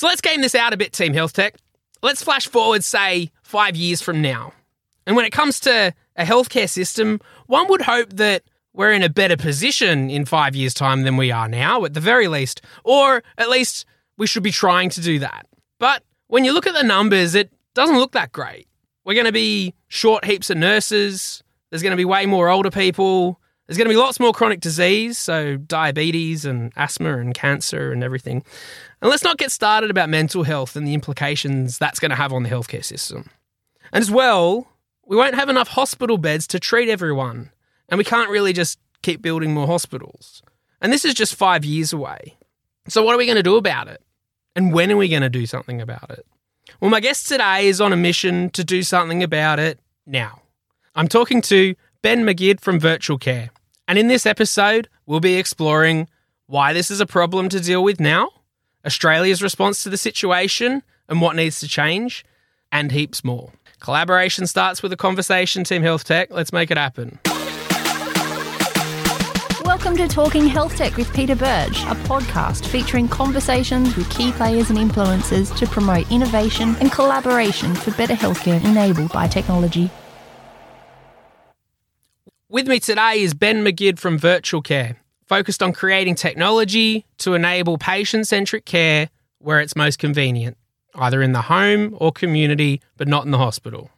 So let's game this out a bit, Team Health Tech. Let's flash forward, say, five years from now. And when it comes to a healthcare system, one would hope that we're in a better position in five years' time than we are now, at the very least. Or at least we should be trying to do that. But when you look at the numbers, it doesn't look that great. We're going to be short heaps of nurses. There's going to be way more older people. There's going to be lots more chronic disease, so diabetes and asthma and cancer and everything. And let's not get started about mental health and the implications that's going to have on the healthcare system. And as well, we won't have enough hospital beds to treat everyone. And we can't really just keep building more hospitals. And this is just five years away. So, what are we going to do about it? And when are we going to do something about it? Well, my guest today is on a mission to do something about it now. I'm talking to Ben Magid from Virtualcare. And in this episode, we'll be exploring why this is a problem to deal with now, Australia's response to the situation and what needs to change, and heaps more. Collaboration starts with a conversation, Team Health Tech. Let's make it happen. Welcome to Talking Health Tech with Peter Birch, a podcast featuring conversations with key players and influencers to promote innovation and collaboration for better healthcare enabled by technology. With me today is Ben Magid from Virtualcare, focused on creating technology to enable patient centric care where it's most convenient, either in the home or community, but not in the hospital.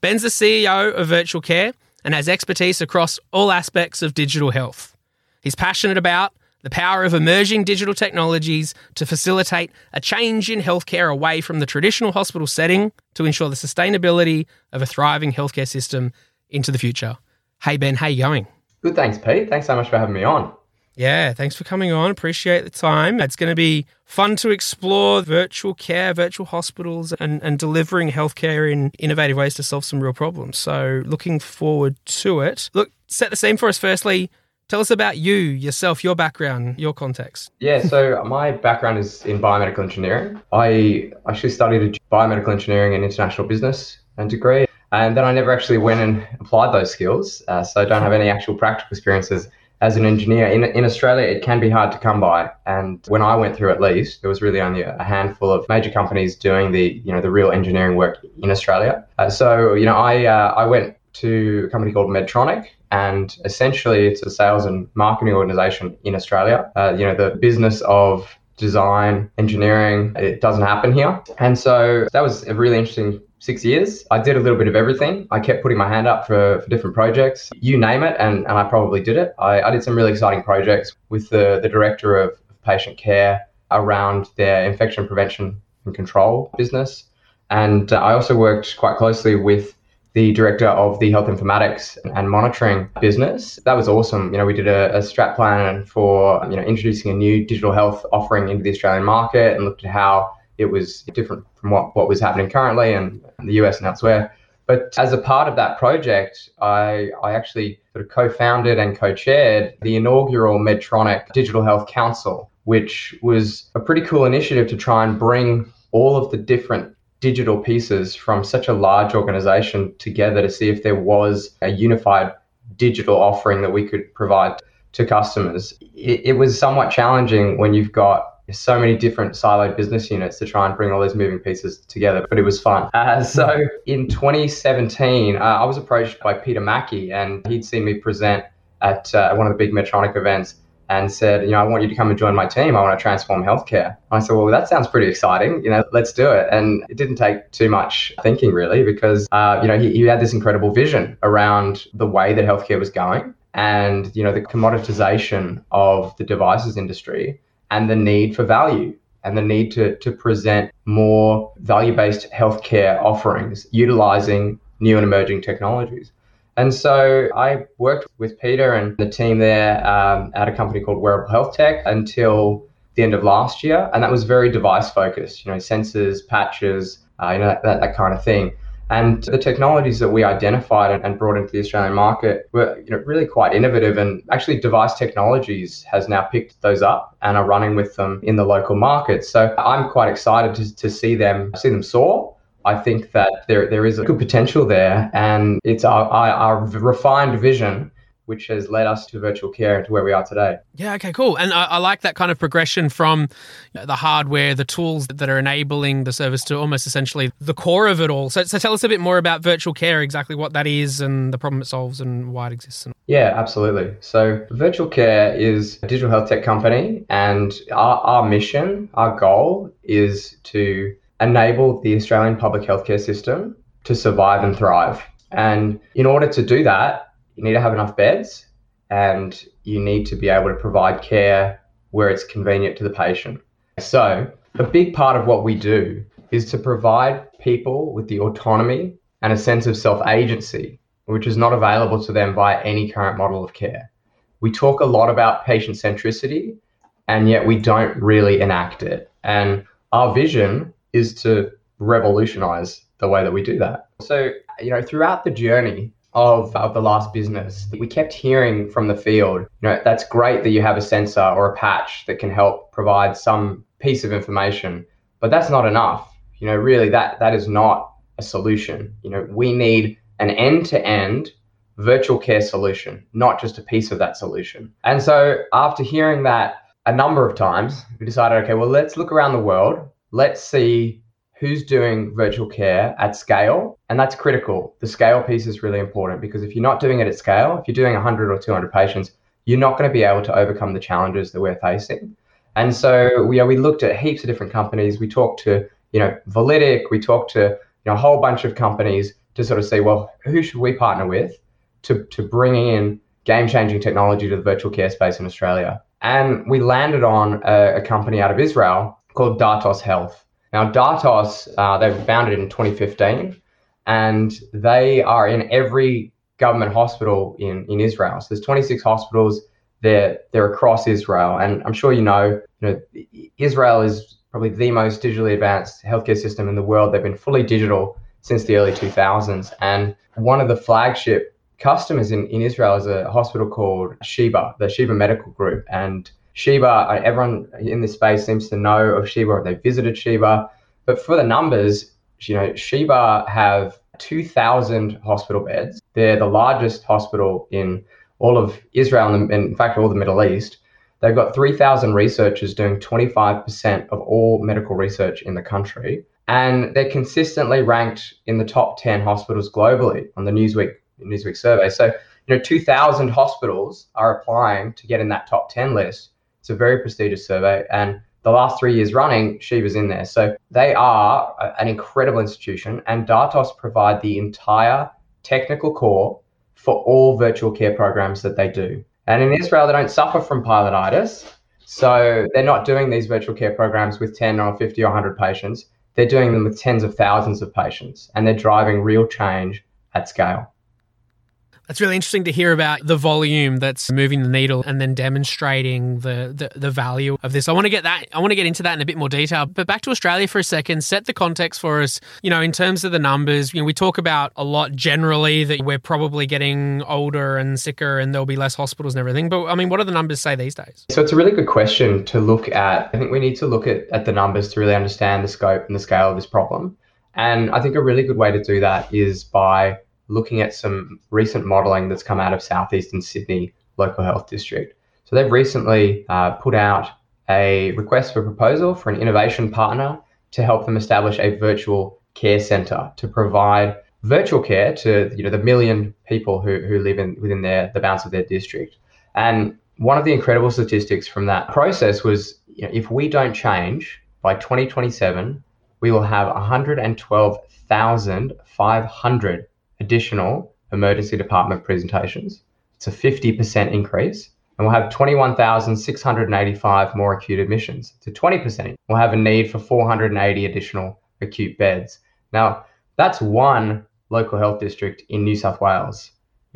Ben's the CEO of Virtualcare and has expertise across all aspects of digital health. He's passionate about the power of emerging digital technologies to facilitate a change in healthcare away from the traditional hospital setting to ensure the sustainability of a thriving healthcare system into the future. Hey Ben, how you going? Good, thanks, Pete. Thanks so much for having me on. Yeah, thanks for coming on. Appreciate the time. It's going to be fun to explore virtual care, virtual hospitals, and, and delivering healthcare in innovative ways to solve some real problems. So, looking forward to it. Look, set the scene for us firstly. Tell us about you, yourself, your background, your context. Yeah, so my background is in biomedical engineering. I actually studied biomedical engineering and international business and degree, and then I never actually went and applied those skills. Uh, so I don't have any actual practical experiences as an engineer. In, in Australia, it can be hard to come by, and when I went through, at least, there was really only a handful of major companies doing the you know the real engineering work in Australia. Uh, so you know, I uh, I went to a company called Medtronic, and essentially it's a sales and marketing organization in Australia. Uh, you know, the business of design, engineering, it doesn't happen here. And so that was a really interesting six years. I did a little bit of everything. I kept putting my hand up for, for different projects. You name it, and, and I probably did it. I, I did some really exciting projects with the, the director of patient care around their infection prevention and control business. And uh, I also worked quite closely with the director of the health informatics and monitoring business. That was awesome. You know, we did a, a strat plan for you know introducing a new digital health offering into the Australian market and looked at how it was different from what, what was happening currently in the US and elsewhere. But as a part of that project, I, I actually sort of co-founded and co-chaired the inaugural Medtronic Digital Health Council, which was a pretty cool initiative to try and bring all of the different digital pieces from such a large organization together to see if there was a unified digital offering that we could provide to customers. It, it, was somewhat challenging when you've got so many different siloed business units to try and bring all those moving pieces together, but it was fun. Uh, so in 2017, uh, I was approached by Peter Mackey, and he'd seen me present at uh, one of the big Medtronic events and said, you know, I want you to come and join my team. I want to transform healthcare. I said, well, that sounds pretty exciting. You know, let's do it. And it didn't take too much thinking really, because uh, you know he, he had this incredible vision around the way that healthcare was going, and you know the commoditization of the devices industry, and the need for value. And the need to, to present more value based healthcare offerings utilizing new and emerging technologies. And so I worked with Peter and the team there um, at a company called Wearable Health Tech until the end of last year, and that was very device focused. You know, sensors, patches, uh, you know that, that, that kind of thing. And the technologies that we identified and brought into the Australian market were you know, really quite innovative. And actually, Device Technologies has now picked those up and are running with them in the local market. So I'm quite excited to, to see them see them soar I think that there there is a good potential there, and it's our, our, our refined vision which has led us to virtual care and to where we are today. Yeah, okay, cool. And I, I, like that kind of progression from the hardware, the tools that are enabling the service to almost essentially the core of it all. So, so tell us a bit more about virtual care, exactly what that is and the problem it solves and why it exists. Yeah, absolutely. So, virtual care is a digital health tech company, and our, our mission, our goal is to enable the Australian public healthcare system to survive and thrive. And in order to do that, you need to have enough beds and you need to be able to provide care where it's convenient to the patient. So, a big part of what we do is to provide people with the autonomy and a sense of self agency, which is not available to them by any current model of care. We talk a lot about patient centricity, and yet we don't really enact it. And our vision is to revolutionize the way that we do that. So, you know, throughout the journey, of, of the last business, we kept hearing from the field, you know, that's great that you have a sensor or a patch that can help provide some piece of information, but that's not enough. You know, really that that is not a solution. You know, we need an end-to-end virtual care solution, not just a piece of that solution. And so after hearing that a number of times, we decided, okay, well, let's look around the world. Let's see who's doing virtual care at scale. And that's critical. The scale piece is really important because if you're not doing it at scale, if you're doing 100 or 200 patients, you're not going to be able to overcome the challenges that we're facing. And so we, you know, we looked at heaps of different companies. We talked to, you know, Validic, we talked to, you know, a whole bunch of companies to sort of say, well, who should we partner with to, to bring in game changing technology to the virtual care space in Australia? And we landed on a, a company out of Israel called Datos Health. Now, Datos, uh, they were founded in 2015, and they are in every government hospital in, in Israel. So there's 26 hospitals. They're, they're across Israel. And I'm sure you know, you know, Israel is probably the most digitally advanced healthcare system in the world. They've been fully digital since the early 2000s. And one of the flagship customers in, in Israel is a hospital called Sheba, the Sheba Medical Group. And Sheba, everyone in this space seems to know of Sheba or they visited Sheba. But for the numbers, you know, Sheba have 2,000 hospital beds. They're the largest hospital in all of Israel and, in fact, all the Middle East. They've got 3,000 researchers doing 25% of all medical research in the country. And they're consistently ranked in the top 10 hospitals globally on the Newsweek Newsweek survey. So, you know, 2,000 hospitals are applying to get in that top 10 list. It's a very prestigious survey, and the last three years running, Sheba's in there. So they are an incredible institution, and Datos provide the entire technical core for all virtual care programs that they do. And in Israel, they don't suffer from pilotitis. So they're not doing these virtual care programs with 10 or 50 or 100 patients. They're doing them with tens of thousands of patients, and they're driving real change at scale. It's really interesting to hear about the volume that's moving the needle and then demonstrating the, the, the value of this. I want to get that I want to get into that in a bit more detail. But back to Australia for a second, set the context for us. You know, in terms of the numbers, you know, we talk about a lot generally that we're probably getting older and sicker and there'll be less hospitals and everything. But I mean, what do the numbers say these days? So it's a really good question to look at. I think we need to look at, at the numbers to really understand the scope and the scale of this problem. And I think a really good way to do that is by looking at some recent modelling that's come out of southeastern Sydney local health district. So they've recently uh, put out a request for proposal for an innovation partner to help them establish a virtual care centre to provide virtual care to you know the million people who, who live in within their the bounds of their district. And one of the incredible statistics from that process was you know, if we don't change by 2027, we will have 112,500 additional emergency department presentations. It's a 50% increase. And we'll have 21,685 more acute admissions. It's a 20%. We'll have a need for 480 additional acute beds. Now, that's one local health district in New South Wales.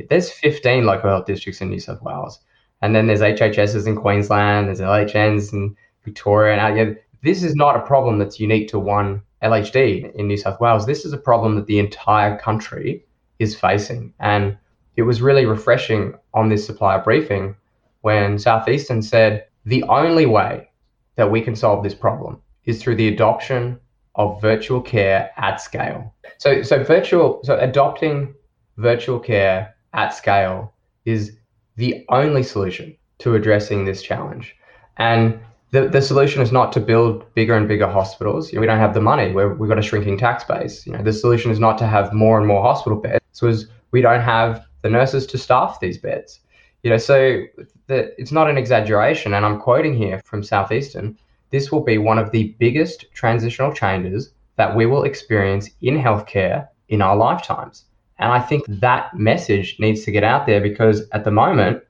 There's 15 local health districts in New South Wales. And then there's HHSs in Queensland, there's LHNs in Victoria. And uh, this is not a problem that's unique to one LHD in New South Wales. This is a problem that the entire country is facing. And it was really refreshing on this supplier briefing when Southeastern said the only way that we can solve this problem is through the adoption of virtual care at scale. So, so virtual, so adopting virtual care at scale is the only solution to addressing this challenge. And the, the solution is not to build bigger and bigger hospitals. You know, we don't have the money. we have got a shrinking tax base. You know, the solution is not to have more and more hospital beds. So we don't have the nurses to staff these beds. You know, so the, it's not an exaggeration. And I'm quoting here from Southeastern. This will be one of the biggest transitional changes that we will experience in healthcare in our lifetimes. And I think that message needs to get out there because at the moment,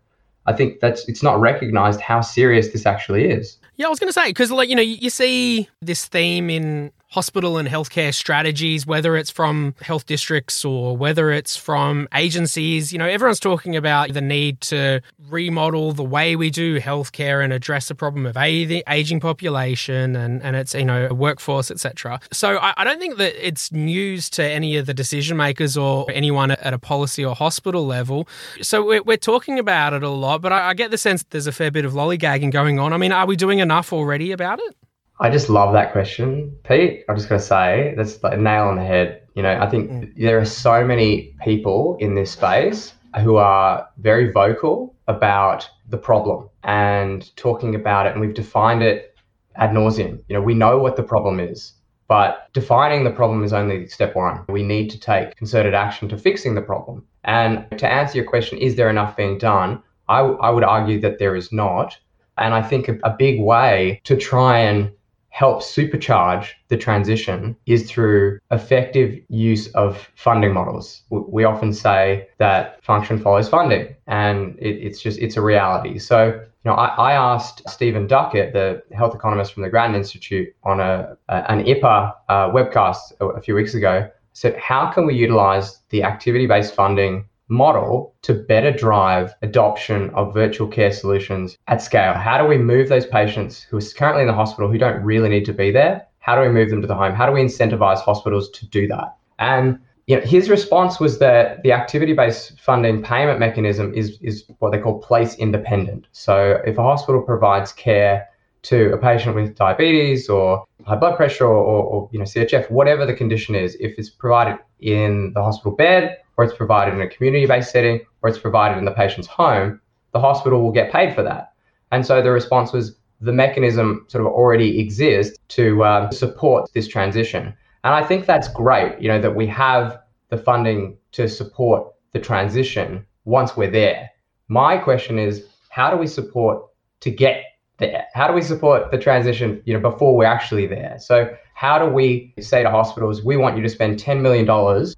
I think that's it's not recognized how serious this actually is. Yeah, I was going to say because, like, you know, you see this theme in hospital and healthcare strategies, whether it's from health districts or whether it's from agencies. You know, everyone's talking about the need to remodel the way we do healthcare and address the problem of aging population and, and its, you know, workforce, etc. So I, I don't think that it's news to any of the decision makers or anyone at a policy or hospital level. So we're, we're talking about it a lot, but I, I get the sense that there's a fair bit of lollygagging going on. I mean, are we doing enough already about it? I just love that question, Pete. I'm just going to say that's like a nail on the head. You know, I think mm. there are so many people in this space who are very vocal about the problem and talking about it, and we've defined it ad nauseum. You know, we know what the problem is, but defining the problem is only step one. We need to take concerted action to fixing the problem. And to answer your question, is there enough being done? I, w- I would argue that there is not. And I think a, a big way to try and help supercharge the transition is through effective use of funding models. We often say that function follows funding, and it, it's just it's a reality. So, you know, I, I, asked Stephen Duckett, the health economist from the Grattan Institute, on a, a an IPA uh, webcast a, a few weeks ago. Said, how can we utilize the activity-based funding model to better drive adoption of virtual care solutions at scale? How do we move those patients who are currently in the hospital who don't really need to be there? How do we move them to the home? How do we incentivize hospitals to do that? And you know, his response was that the activity-based funding payment mechanism is is what they call place independent. So if a hospital provides care to a patient with diabetes or high blood pressure or, or, you know CHF, whatever the condition is, if it's provided in the hospital bed or it's provided in a community-based setting or it's provided in the patient's home, the hospital will get paid for that. And so the response was the mechanism sort of already exists to uh, support this transition. And I think that's great, you know, that we have the funding to support the transition once we're there. My question is, how do we support to get? How do we support the transition, you know, before we're actually there? So how do we say to hospitals, we want you to spend $10 million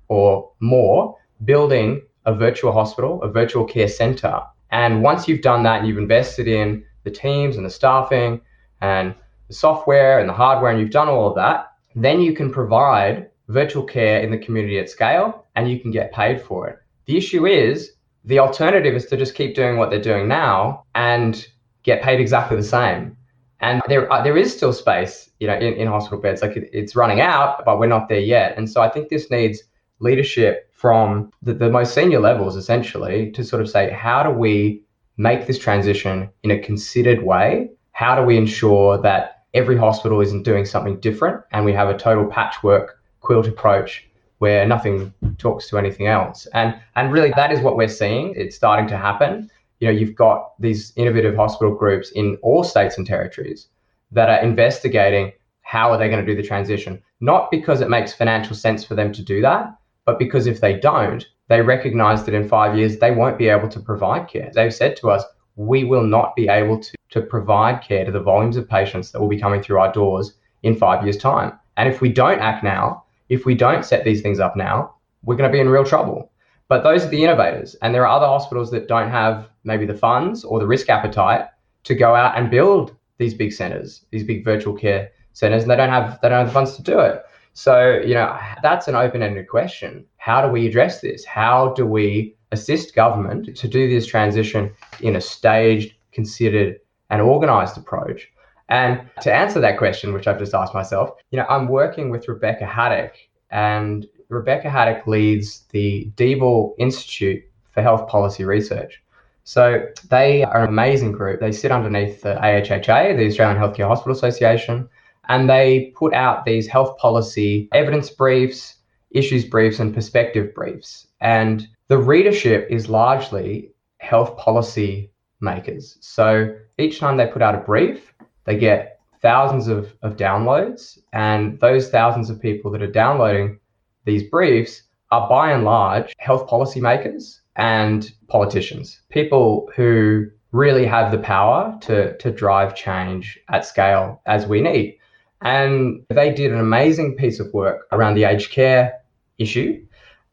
or more building a virtual hospital, a virtual care center. And once you've done that and you've invested in the teams and the staffing and the software and the hardware and you've done all of that, then you can provide virtual care in the community at scale and you can get paid for it. The issue is the alternative is to just keep doing what they're doing now and get paid exactly the same. And there, uh, there is still space, you know, in, in hospital beds. Like it, it's running out, but we're not there yet. And so I think this needs leadership from the, the most senior levels, essentially, to sort of say, how do we make this transition in a considered way? How do we ensure that every hospital isn't doing something different and we have a total patchwork quilt approach where nothing talks to anything else? And and really that is what we're seeing. It's starting to happen. You know, you've got these innovative hospital groups in all states and territories that are investigating how are they going to do the transition, not because it makes financial sense for them to do that, but because if they don't, they recognize that in five years they won't be able to provide care. They've said to us, we will not be able to, to provide care to the volumes of patients that will be coming through our doors in five years' time. And if we don't act now, if we don't set these things up now, we're going to be in real trouble. But those are the innovators. And there are other hospitals that don't have maybe the funds or the risk appetite to go out and build these big centers, these big virtual care centers, and they don't have they don't have the funds to do it. So, you know, that's an open ended question. How do we address this? How do we assist government to do this transition in a staged, considered, and organized approach? And to answer that question, which I've just asked myself, you know, I'm working with Rebecca Haddock, and Rebecca Haddock leads the Deeble Institute for Health Policy Research. So they are an amazing group. They sit underneath the AHHA, the Australian Healthcare Hospital Association and they put out these health policy evidence briefs, issues briefs, and perspective briefs. And the readership is largely health policy makers. So each time they put out a brief, they get thousands of, of downloads, and those thousands of people that are downloading these briefs are by and large health policy makers and politicians, people who really have the power to, to drive change at scale as we need. And they did an amazing piece of work around the aged care issue.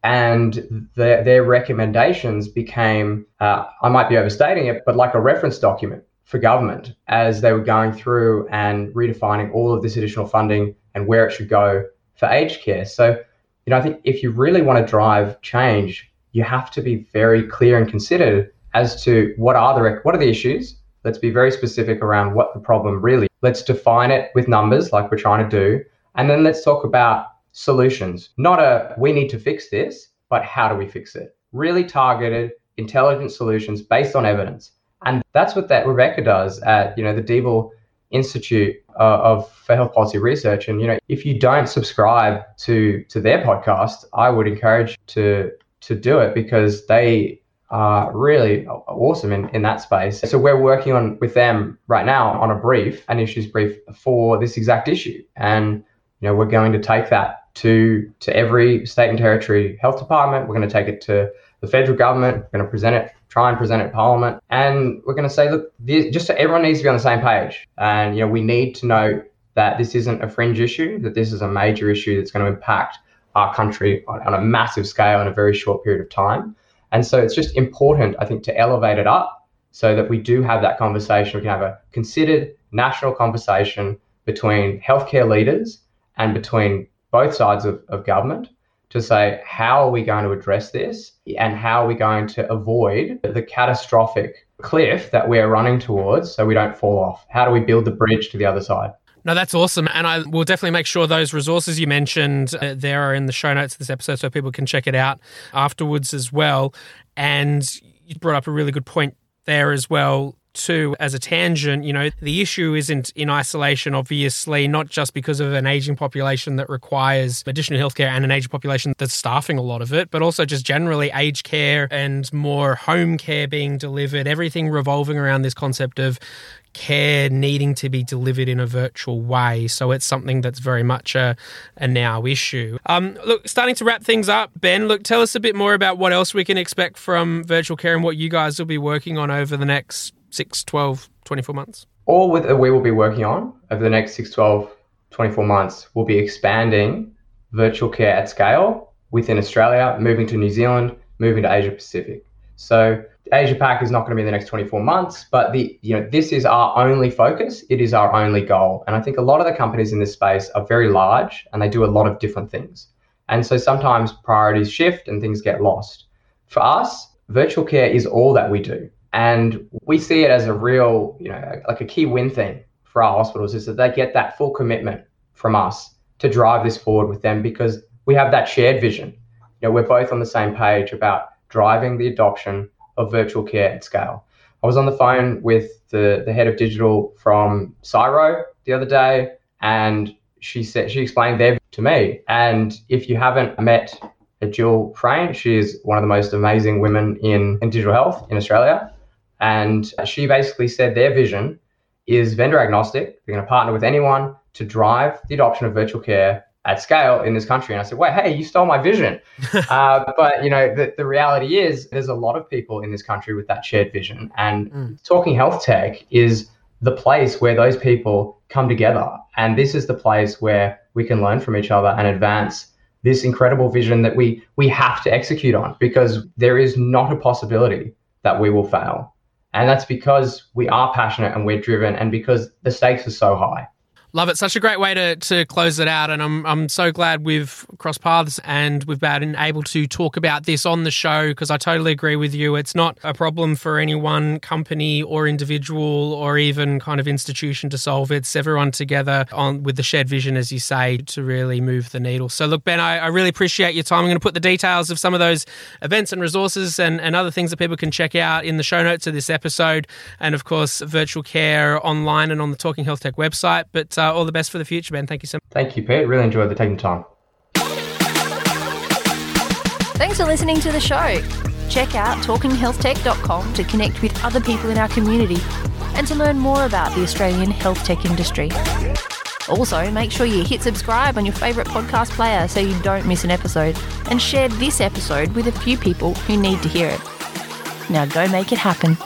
And the, their recommendations became, uh, I might be overstating it, but like a reference document for government as they were going through and redefining all of this additional funding and where it should go for aged care. So, you know, I think if you really want to drive change, you have to be very clear and considered as to what are the what are the issues. Let's be very specific around what the problem really. Let's define it with numbers like we're trying to do, and then let's talk about solutions. Not a we need to fix this, but how do we fix it? Really targeted, intelligent solutions based on evidence. And that's what that Rebecca does at you know the Deeble Institute uh, of for Health Policy Research. And you know, if you don't subscribe to to their podcast, I would encourage to to do it because they are really awesome in, in that space. So we're working on with them right now on a brief, an issues brief for this exact issue. And you know, we're going to take that to to every state and territory health department. We're going to take it to the federal government. We're going to present it, try and present it in Parliament, and we're going to say, look, this, just so everyone needs to be on the same page. And you know, we need to know that this isn't a fringe issue, that this is a major issue that's going to impact our country on, on a massive scale in a very short period of time. And so it's just important, I think, to elevate it up so that we do have that conversation. We can have a considered national conversation between healthcare leaders and between both sides of, of government to say, how are we going to address this and how are we going to avoid the catastrophic cliff that we're running towards so we don't fall off? How do we build the bridge to the other side? No, that's awesome. And I will definitely make sure those resources you mentioned uh, there are in the show notes of this episode so people can check it out afterwards as well. And you brought up a really good point there as well too as a tangent you know the issue isn't in isolation obviously not just because of an aging population that requires additional healthcare and an aging population that's staffing a lot of it but also just generally aged care and more home care being delivered everything revolving around this concept of care needing to be delivered in a virtual way. So it's something that's very much a, a now issue. Um, look, starting to wrap things up, Ben, look, tell us a bit more about what else we can expect from virtual care and what you guys will be working on over the next 6, 12, 24 months. All with we will be working on over the next 6, 12, 24 months will be expanding virtual care at scale within Australia, moving to New Zealand, moving to Asia Pacific. So Asia Pac is not going to be in the next 24 months, but the you know this is our only focus. It is our only goal, and I think a lot of the companies in this space are very large and they do a lot of different things, and so sometimes priorities shift and things get lost. For us, virtual care is all that we do, and we see it as a real you know like a key win thing for our hospitals is that they get that full commitment from us to drive this forward with them because we have that shared vision. You know, we're both on the same page about driving the adoption of virtual care at scale. I was on the phone with the, the head of digital from CSIRO the other day, and she said she explained their to me. And if you haven't met Jill Freyne, she is one of the most amazing women in, in digital health in Australia. And she basically said their vision is vendor agnostic. They're going to partner with anyone to drive the adoption of virtual care at scale in this country. And I said, wait, hey, you stole my vision. uh, but, you know, the, the reality is there's a lot of people in this country with that shared vision. And mm. talking health tech is the place where those people come together. And this is the place where we can learn from each other and advance this incredible vision that we we have to execute on because there is not a possibility that we will fail. And that's because we are passionate and we're driven and because the stakes are so high. Love it. Such a great way to, to close it out. And I'm, I'm so glad we've crossed paths and we've been able to talk about this on the show because I totally agree with you. It's not a problem for any one company or individual or even kind of institution to solve. It's everyone together on with the shared vision, as you say, to really move the needle. So, look, Ben, I, I really appreciate your time. I'm going to put the details of some of those events and resources and, and other things that people can check out in the show notes of this episode. And of course, virtual care online and on the Talking Health Tech website. But uh, Uh, all the best for the future, Ben. Thank you so much. Thank you, Pete. Really enjoyed the taking time. Thanks for listening to the show. Check out talkinghealthtech.com to connect with other people in our community and to learn more about the Australian health tech industry. Also, make sure you hit subscribe on your favourite podcast player so you don't miss an episode, and share this episode with a few people who need to hear it. Now go make it happen.